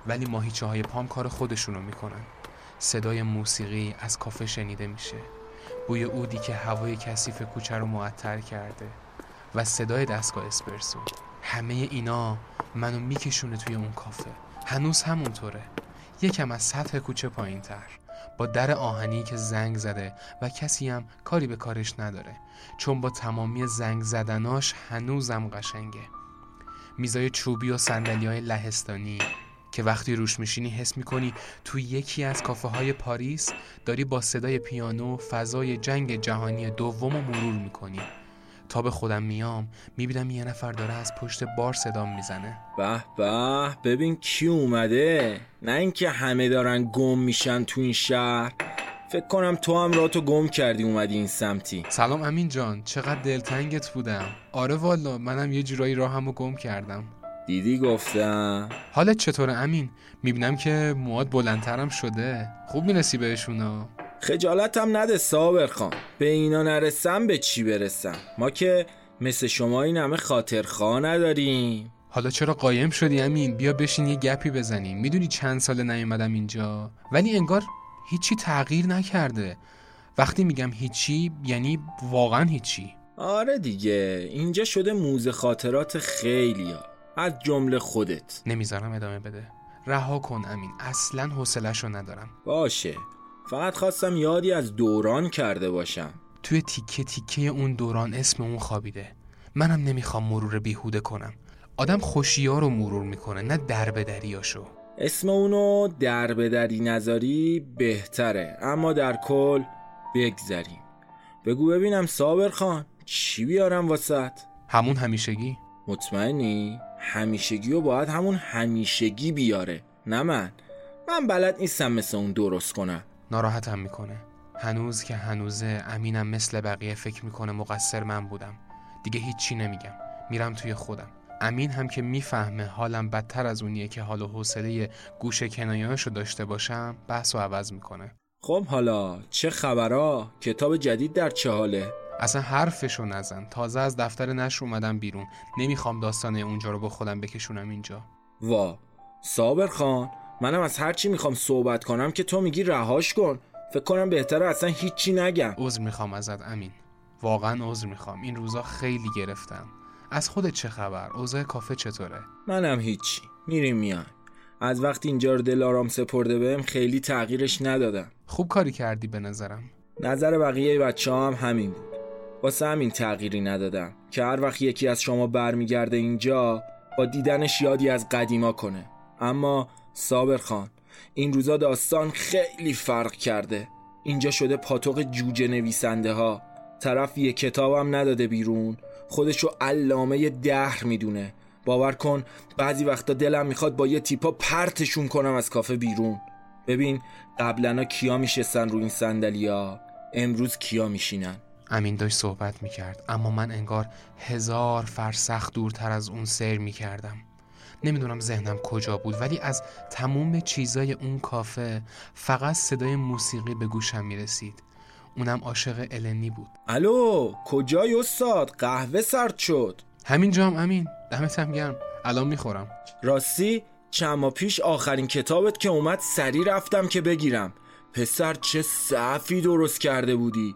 ولی ماهیچه های پام کار خودشونو می‌کنن. صدای موسیقی از کافه شنیده میشه. بوی اودی که هوای کثیف کوچه رو معطر کرده. و صدای دستگاه اسپرسو. همه اینا منو میکشونه توی اون کافه. هنوز همونطوره. یکم از سطح کوچه پایین تر با در آهنی که زنگ زده و کسی هم کاری به کارش نداره. چون با تمامی زنگ زدناش هنوزم قشنگه. میزای چوبی و سندلی های لهستانی. که وقتی روش میشینی حس می‌کنی تو یکی از کافه های پاریس داری با صدای پیانو فضای جنگ جهانی دوم رو مرور می‌کنی. تا به خودم میام می‌بینم یه نفر داره از پشت بار صدام می‌زنه. به به ببین کی اومده. نه اینکه همه دارن گم میشن تو این شهر. فکر کنم تو هم راتو گم کردی اومدی این سمتی. سلام امین جان چقدر دلتنگت بودم. آره والا منم یه جورایی راهمو گم کردم. دیدی گفتم؟ حالت چطوره امین؟ می‌بینم که مواد بلندترم شده. خوب می‌رسی بهشونا خجالتم نده صابر خان. به اینا نرسم به چی برسم؟ ما که مثل شما این همه خاطرخواه نداریم. حالا چرا قایم شدی امین؟ بیا بشین یه گپی بزنیم. می‌دونی چند سال نیومدم اینجا. ولی انگار هیچی تغییر نکرده. وقتی میگم هیچی یعنی واقعا هیچی. آره دیگه اینجا شده موزه خاطرات خیلی ها از جمله خودت. نمی‌ذارم ادامه بده. رها کن امین اصلا حوصله‌شو ندارم. باشه. فقط خواستم یادی از دوران کرده باشم. توی تیکه تیکه اون دوران اسم اون خوابیده. منم نمی‌خوام مرور بیهوده کنم. آدم خوشیا رو مرور می‌کنه نه درب دریاشو. اسم اونو در دری نظری بهتره اما در کل بگذریم. بگو ببینم صابر خان چی بیارم واسط همون همیشگی؟ مطمئنی؟ همیشگی و باید همون همیشگی بیاره نه من. من بلد نیستم مثل اون درست کنم. ناراحتم می‌کنه. هنوز که هنوزه امینم مثل بقیه فکر می‌کنه مقصر من بودم. دیگه هیچی نمیگم. میرم توی خودم. امین هم که می‌فهمه حالم بدتر از اونیه که حال و حوصله گوش کنایه‌اشو داشته باشم بحث و عوض می‌کنه. خب حالا چه خبرها کتاب جدید در چه حاله؟ اصلا حرفشو نزن. تازه از دفتر نشر اومدم بیرون. نمی‌خوام داستان اونجا رو با خودم بکشونم اینجا. وا. صابر خان منم از هرچی می‌خوام صحبت کنم که تو میگی رهاش کن. فکر کنم بهتره اصلا هیچی نگم. عذر می‌خوام ازت امین. واقعا عذر می‌خوام. این روزا خیلی گرفتم. از خودت چه خبر؟ اوضاع کافه چطوره؟ منم هیچی. میریم میان. از وقتی اینجا رو دلارام سپرده بهم خیلی تغییرش ندادم خوب کاری کردی به نظرم. نظر بقیه بچه هم همین بود واسه همین تغییری ندادم که هر وقت یکی از شما برمیگرده اینجا با دیدنش یادی از قدیما کنه. اما صابر خان این روزا داستان خیلی فرق کرده. اینجا شده پاتوق جوجه نویسنده ها طرف یه کتابم نداده بیرون. خودشو علامه دهر می‌دونه. باور کن بعضی وقتا دلم می‌خواد با یه تیپا پرتشون کنم از کافه بیرون. ببین قبلا کیا میشستن رو این سندلیا امروز کیا میشینن؟ امین داشت صحبت می‌کرد اما من انگار هزار فرسخ دورتر از اون سیر می‌کردم. نمی‌دونم ذهنم کجا بود ولی از تموم چیزای اون کافه فقط صدای موسیقی به گوشم می‌رسید. اونم عاشق النی بود. الو کجای استاد؟ قهوه سرد شد. همین جام امین. دمتم گرم. الان می‌خورم. راستی چند ماه پیش آخرین کتابت که اومد سری رفتم که بگیرم. پسر چه صفی درست کرده بودی.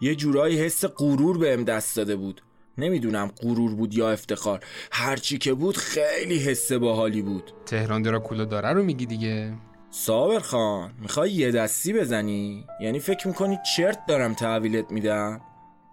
یه جورایی حس غرور بهم دست داده بود. نمی‌دونم غرور بود یا افتخار. هرچی که بود خیلی حس باحالی بود. تهران دراکولا داره رو میگی دیگه. صابر خان می‌خوای یه دستی بزنی؟ یعنی فکر می‌کنی چرت دارم تحویلت میدم؟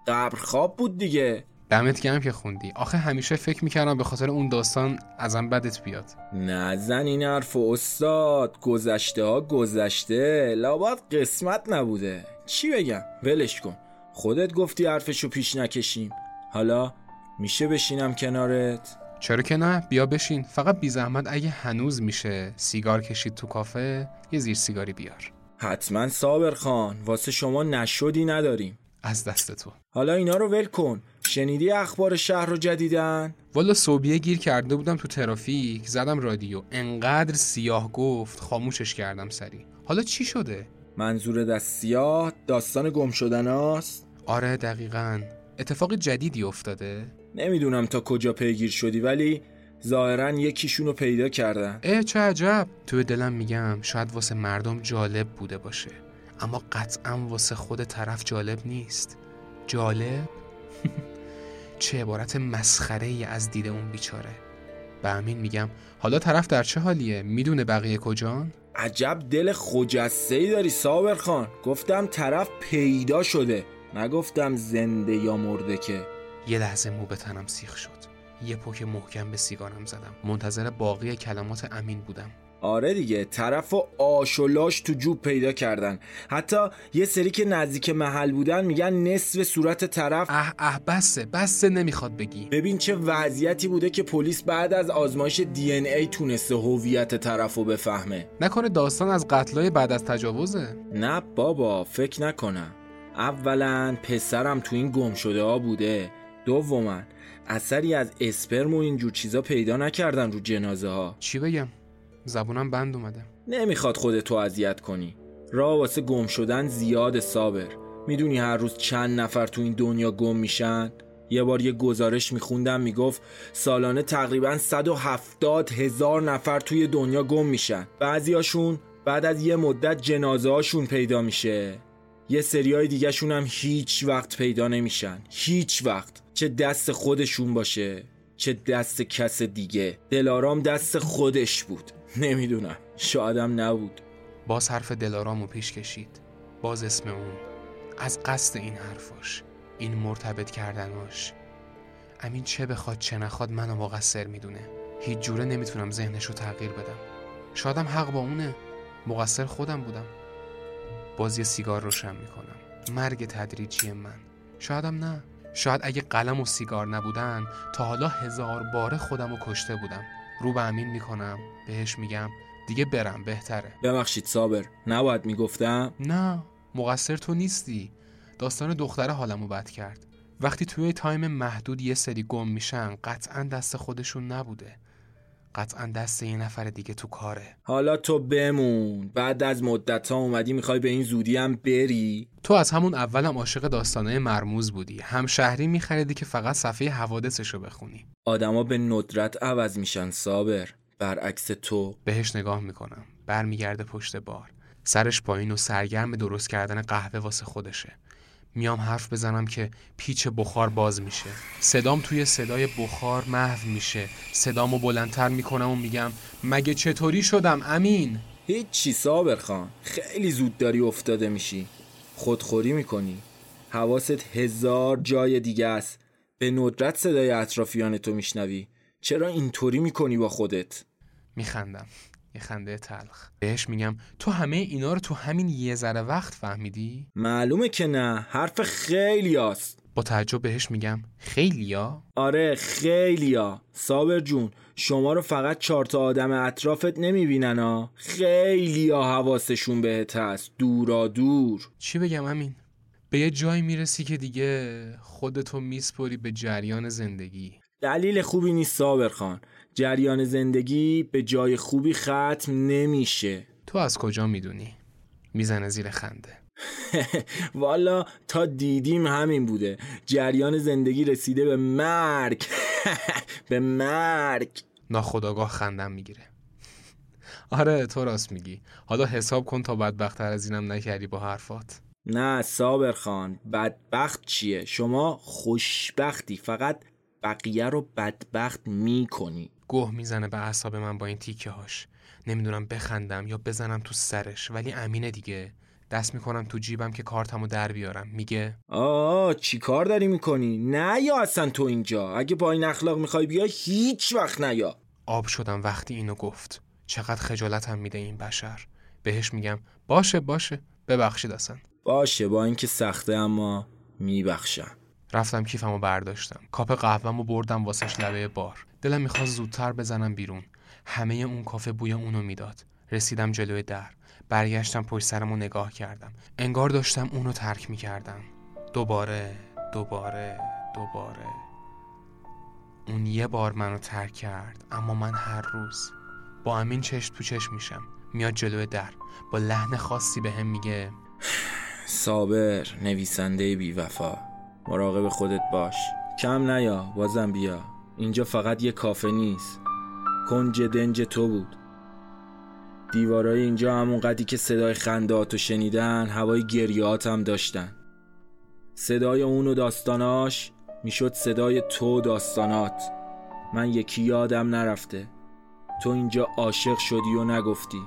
قبر خواب بود دیگه. دمت گرم که خوندی. آخه همیشه فکر می‌کردم به خاطر اون داستان ازم بدت بیاد. نزن این حرف استاد. گذشته ها گذشته. لابد قسمت نبوده. چی بگم؟ ولش کن. خودت گفتی حرفشو پیش نکشیم. حالا میشه بشینم کنارت؟ چرا که نه؟ بیا بشین. فقط بی زحمت اگه هنوز میشه سیگار کشید تو کافه یه زیر سیگاری بیار. حتما صابر خان واسه شما نشدی نداریم. از دست تو. حالا اینا رو ول کن. شنیدی اخبار شهر رو جدیدن والا صوبیه گیر کرده بودم تو ترافیک زدم رادیو. انقدر سیاه گفت خاموشش کردم سری. حالا چی شده؟ منظور دست سیاه داستان گم شدن هاست؟ آره دقیقا. اتفاق جدیدی افتاده. نمی‌دونم تا کجا پیگیر شدی ولی ظاهرا یکیشونو پیدا کردن. اه چه عجب. توی دلم میگم شاید واسه مردم جالب بوده باشه. اما قطعا واسه خود طرف جالب نیست. جالب؟ چه عبارت مسخره ای از دید اون بیچاره. به همین میگم حالا طرف در چه حالیه؟ می‌دونه بقیه کجان؟ عجب دل خجسته ای داری صابر خان. گفتم طرف پیدا شده. نگفتم زنده یا مرده که. یه لحظه مو به تنم سیخ شد. یه پوک محکم به سیگارم زدم. منتظر باقی کلمات امین بودم. آره دیگه طرف و آش و لاش تو جوب پیدا کردن. حتی یه سری که نزدیک محل بودن میگن نصف صورت طرف. اه اه بسه بسه نمی‌خواد بگی. ببین چه وضعیتی بوده که پلیس بعد از آزمایش دی ان ای تونسته هویت طرف رو بفهمه. نکنه داستان از قتلای بعد از تجاوزه؟ نه بابا فکر نکنم. اولا پسرم تو این گم شده ها بوده. دوما اثری از اسپرم و اینجور چیزا پیدا نکردن رو جنازه ها چی بگم؟ زبونم بند اومده. نمی‌خواد خودتو اذیت کنی. راه واسه گم شدن زیاد صابر. می‌دونی هر روز چند نفر تو این دنیا گم میشن؟ یه بار یه گزارش میخوندم می‌گفت سالانه تقریبا 170 هزار نفر توی دنیا گم میشن. بعضیاشون بعد از یه مدت جنازه هاشون پیدا میشه. یه سریای دیگه شون هم هیچ وقت پیدا نمیشن. هیچ وقت. چه دست خودشون باشه چه دست کس دیگه. دلارام دست خودش بود. نمی‌دونم. شایدم نبود. باز حرف دلارامو پیش کشید. باز اسم اون. از قصد این حرفاش. این مرتبط کردناش. امین چه بخواد چه نخواد منو مقصر می‌دونه. هیچ جوره نمی‌تونم ذهنشو تغییر بدم. شادم حق با اونه. مقصر خودم بودم. باز یه سیگار روشن می‌کنم. مرگ تدریجی من. شایدم نه. شاید اگه قلم و سیگار نبودن تا حالا هزار باره خودم رو کشته بودم. رو به امین می‌کنم بهش میگم دیگه برم بهتره. ببخشید صابر نباید می‌گفتم؟ نه مقصر تو نیستی. داستان دختره حالمو بد کرد. وقتی توی تایم محدود یه سری گم میشن قطعا دست خودشون نبوده. قطعا دست یه نفر دیگه تو کاره. حالا تو بمون. بعد از مدت ها اومدی می‌خوای به این زودی هم بری؟ تو از همون اولم عاشق داستانه مرموز بودی. هم شهری میخریدی که فقط صفحه حوادثشو بخونی. آدما به ندرت عوض میشن صابر. برعکس تو. بهش نگاه می‌کنم. برمیگرده پشت بار. سرش پایین و سرگرم درست کردن قهوه واسه خودشه. میام حرف بزنم که پیچ بخار باز میشه. صدام توی صدای بخار محو میشه. صدامو بلندتر می‌کنم و میگم مگه چطوری شدم امین؟ هیچی صابر خان خیلی زود داری افتاده میشی. خودخوری می‌کنی. حواست هزار جای دیگه است. به ندرت صدای اطرافیان تو میشنوی. چرا اینطوری می‌کنی با خودت؟ میخندم. یه خنده تلخ. بهش میگم تو همه اینا رو تو همین یه ذره وقت فهمیدی؟ معلومه که نه. حرف خیلی است با تعجب بهش میگم خیلیا؟ آره خیلیا. صابر جون شما رو فقط چهار تا آدم اطرافت نمی‌بینن ها خیلیا حواسشون بهت هست. دورا دور. چی بگم امین؟ به یه جایی می‌رسی که دیگه خودتو میسپری به جریان زندگی. دلیل خوبی نیست صابر خان. جریان زندگی به جای خوبی ختم نمیشه. تو از کجا می‌دونی؟ می‌زنه زیر خنده. والا تا دیدیم همین بوده. جریان زندگی رسیده به مرگ. به مرگ. ناخداگاه خندم می‌گیره. آره تو راست میگی. حالا حساب کن تا بدبختتر از اینم نکردی با حرفات. نه صابر خان. بدبخت چیه؟ شما خوشبختی. فقط بقیه رو بدبخت می‌کنی. گوه می‌زنه به اعصاب من با این تیکه هاش. نمی‌دونم بخندم یا بزنم تو سرش ولی امینه دیگه. دست می‌کنم تو جیبم که کارتمو در بیارم. میگه؟ آه چی کار داری می‌کنی؟ نه یا اصلا تو اینجا؟ اگه با این اخلاق می‌خوای بیا هیچ وقت نیا آب شدم وقتی اینو گفت. چقدر خجالتم میده این بشر. بهش میگم باشه باشه. ببخشید اصلا. باشه با اینکه سخته اما میبخشم. رفتم کیفمو برداشتم. کاپ قهوهمو بردم واسش لبه بار. دلم می‌خواست زودتر بزنم بیرون. همه اون کافه بوی اونو می‌داد. رسیدم جلوی در. برگشتم پشت سرمو نگاه کردم. انگار داشتم اونو ترک می‌کردم. دوباره دوباره دوباره. اون یه بار منو ترک کرد اما من هر روز با امین چشم تو چشم میشم. میاد جلوی در. با لحن خاصی به هم میگه صابر نویسنده بی وفا مراقب خودت باش. کم نیا بازم بیا. اینجا فقط یه کافه نیست. کنج دنج تو بود. دیوارای اینجا همون قدی که صدای خندهاتو شنیدن هوای گریات هم داشتن. صدای اون و داستاناش می‌شد صدای تو داستانات. من یکی یادم نرفته. تو اینجا عاشق شدی و نگفتی.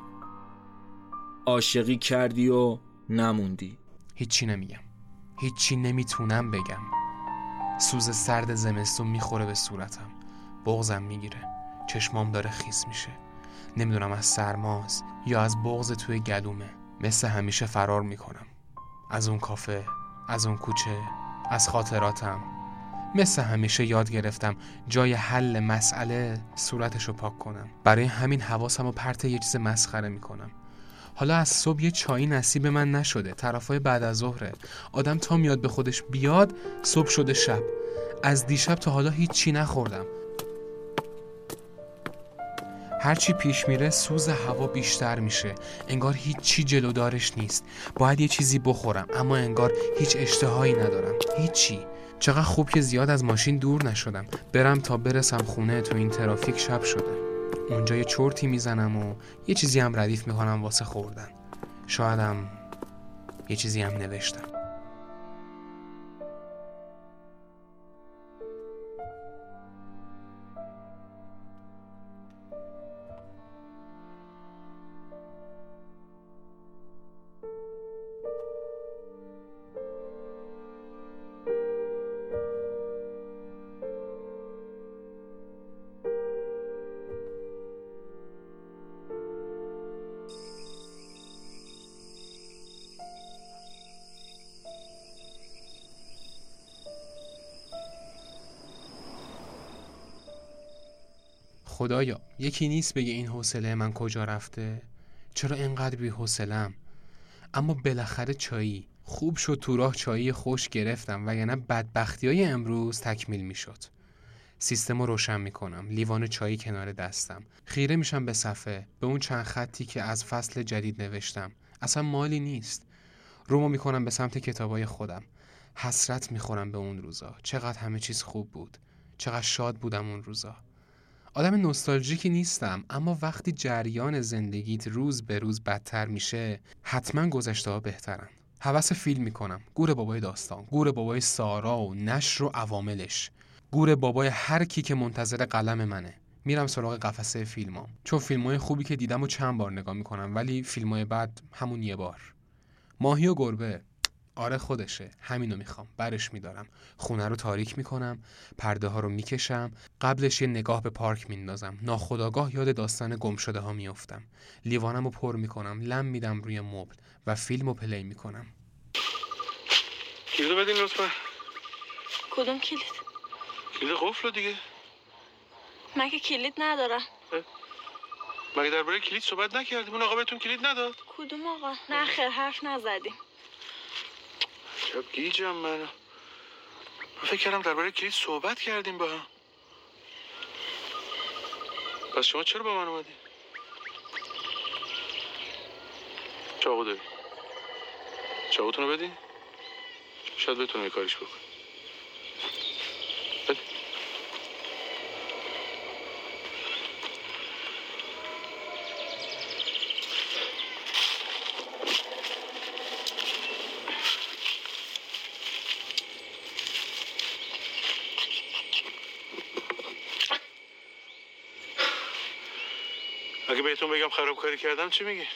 عاشقی کردی و نموندی. هیچی نمیگم. هیچی نمی‌تونم بگم. سوز سرد زمستون می‌خوره به صورتم. بغزم می‌گیره. چشمام داره خیس میشه. نمی‌دونم از سرماز یا از بغز توی گلومه مثل همیشه فرار می‌کنم. از اون کافه از اون کوچه از خاطراتم. مثل همیشه یاد گرفتم جای حل مسئله صورتشو پاک کنم. برای همین حواسم و پرت یه چیز مسخره می‌کنم. حالا از صبح یه چایی نصیب من نشده طرفای بعد از ظهره. آدم تا میاد به خودش بیاد صبح شده شب. از دیشب تا حالا هیچی نخوردم. هرچی پیش میره سوز هوا بیشتر میشه. انگار هیچی جلودارش نیست. باید یه چیزی بخورم اما انگار هیچ اشتهایی ندارم. هیچی. چقدر خوب که زیاد از ماشین دور نشدم. برم تا برسم خونه تو این ترافیک شب شده. اونجا یه چرتی می‌زنم و یه چیزی هم ردیف می‌کنم واسه خوردن. شایدم یه چیزی هم نوشتم. خدایا یکی نیست بگه این حوصله من کجا رفته؟ چرا اینقدر بی حوصلم اما بالاخره چایی. خوب شد تو راه چایی خوش گرفتم وگرنه بدبختی های امروز تکمیل می‌شد. سیستم رو روشن می‌کنم لیوان چایی کنار دستم. خیره میشم به صفحه به اون چند خطی که از فصل جدید نوشتم. اصلا مالی نیست. رومو می‌کنم به سمت کتابای خودم. حسرت می‌خورم به اون روزا. چقدر همه چیز خوب بود. چقدر شاد بودم اون روزا. آدم نوستالژیکی نیستم اما وقتی جریان زندگیت روز به روز بدتر میشه حتما گذشته ها بهترن. حوس فیلم می‌کنم. گور بابای داستان گور بابای سارا و نشر و عواملش. گور بابای هر کی که منتظر قلم منه. میرم سراغ قفسه فیلمام. چون فیلم های خوبی که دیدم و چند بار نگاه می‌کنم ولی فیلم های بعد همون یه بار. ماهی و گربه. آره خودشه. همینو می‌خوام. برش میدارم. خونه رو تاریک می‌کنم. پرده ها رو می‌کشم. قبلش یه نگاه به پارک میندازم. ناخداگاه یاد داستان گم شده ها میافتم. لیوانم رو پر می‌کنم. لم میدم روی مبل و فیلم رو پلی می‌کنم. کلیدو بدین لطفا. کدوم کلید؟ کلید قفل دیگه. مگه کلید ندارم. مگه درباره کلید صحبت نکردیم؟ اون آقا بهتون کلید نداد؟ کدوم آقا؟ نه خیر حرف نزدیم. چه گیجم من. من فکر کردم درباره کلید صحبت کردیم با هم. پس شما چرا با من اومدی؟ چاقو داری. چاقوتون رو بدین. شاید بتونم یه کاریش بکن بهتون بگم خرابکاری کردم چی میگی؟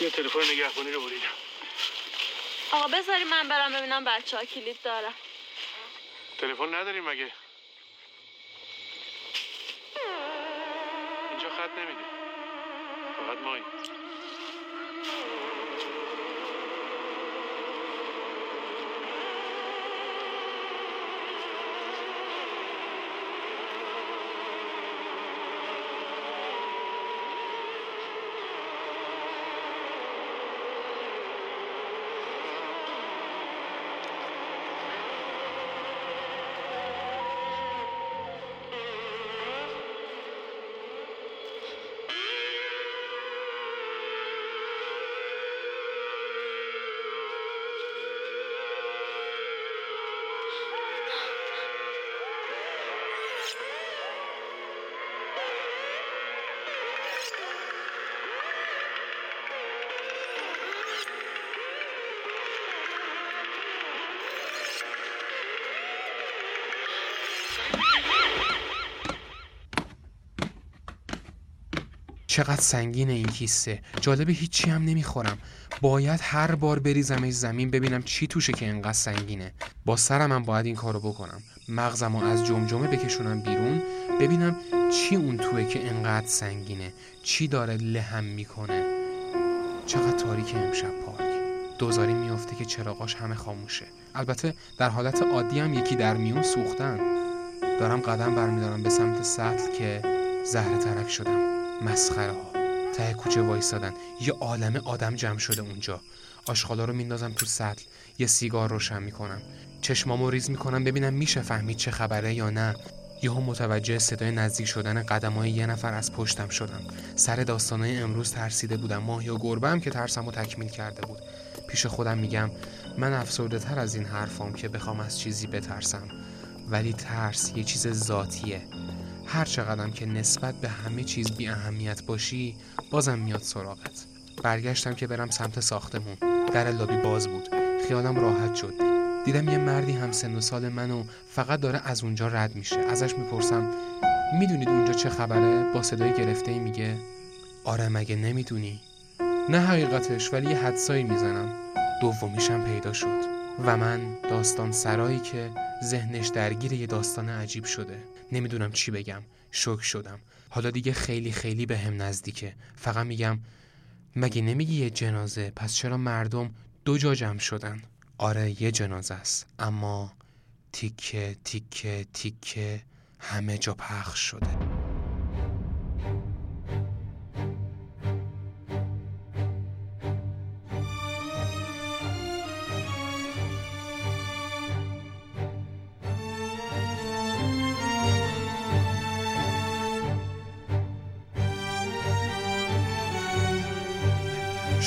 یه تلفن نگهبانی رو بریدم آقا بذاری من برم ببینم بچه ها کلید دارم تلفن نداریم مگه؟ اینجا خط نمیده فقط مایی چقدر سنگین این کیسه. جالبه هیچی هم نمی‌خورم. باید هر بار بریزمش زمین ببینم چی توشه که انقدر سنگینه. با سرم هم باید این کارو بکنم. مغزم رو از جمجمه بکشونم بیرون ببینم چی اون توه که انقدر سنگینه. چی داره لهم می‌کنه. چقدر تاریک امشب پارک. دوزاری میافته که چراغاش همه خاموشه. البته در حالت عادی هم یکی در میون سوختن. دارم قدم برمیدارم به سمت سطل که زهره ترک شدم. مسخره ها ته کوچه وایستادن یه عالمه آدم جمع شده اونجا. آشغالا رو میندازم تو سطل. یه سیگار روشن می‌کنم. چشمامو ریز می‌کنم ببینم میشه فهمید چه خبره یا نه. یهو متوجه صدای نزدیک شدن قدمای یه نفر از پشتم شدم. سر داستانای امروز ترسیده بودم. و گربه هم که ترسمو تکمیل کرده بود. پیش خودم میگم من افسرده تر از این حرفام که بخوام از چیزی بترسم. ولی ترس یه چیز ذاتیه. هر چقدرم که نسبت به همه چیز بی اهمیت باشی بازم میاد سراغت. برگشتم که برم سمت ساختمون. در لابی باز بود. خیالم راحت شد. دیدم یه مردی هم سن و سال منو فقط داره از اونجا رد میشه. ازش می‌پرسم می‌دونید اونجا چه خبره؟ با صدای گرفته ای میگه. آره مگه نمی‌دونی؟ نه حقیقتش ولی یه حدسایی می‌زنم. دومیشم پیدا شد. و من داستان سرایی که ذهنش درگیر یه داستان عجیب شده. نمی‌دونم چی بگم. شوک شدم. حالا دیگه خیلی خیلی به هم نزدیکه. فقط میگم مگه نمیگی یه جنازه؟ پس چرا مردم دو جا جمع شدن؟ آره یه جنازه است. اما تیکه تیکه تیکه همه جا پخش شده.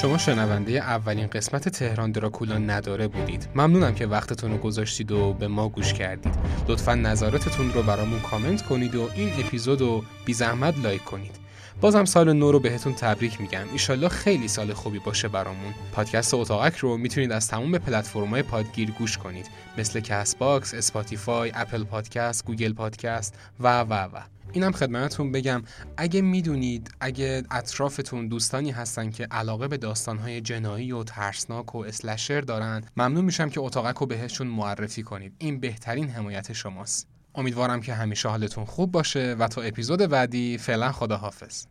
شما شنونده اولین قسمت تهران دراکولا نداره بودید. ممنونم که وقتتون رو گذاشتید و به ما گوش کردید. لطفا نظراتتون رو برامون کامنت کنید و این اپیزود رو بی زحمت لایک کنید. بازم سال نو رو بهتون تبریک میگم. ایشالله خیلی سال خوبی باشه برامون. پادکست اتاقک رو می‌تونید از تمام پلتفرم‌های پادگیر گوش کنید. مثل Castbox، Spotify، Apple Podcast، Google Podcast و و و. اینم خدمتتون بگم. اگه می‌دونید اگه اطرافتون دوستانی هستن که علاقه به داستانهای جنایی و ترسناک و اسلشر دارن ممنون میشم که اتاقک رو بهشون معرفی کنید. این بهترین حمایت شماست. امیدوارم که همیشه حالتون خوب باشه و تا اپیزود بعدی فعلا خداحافظ.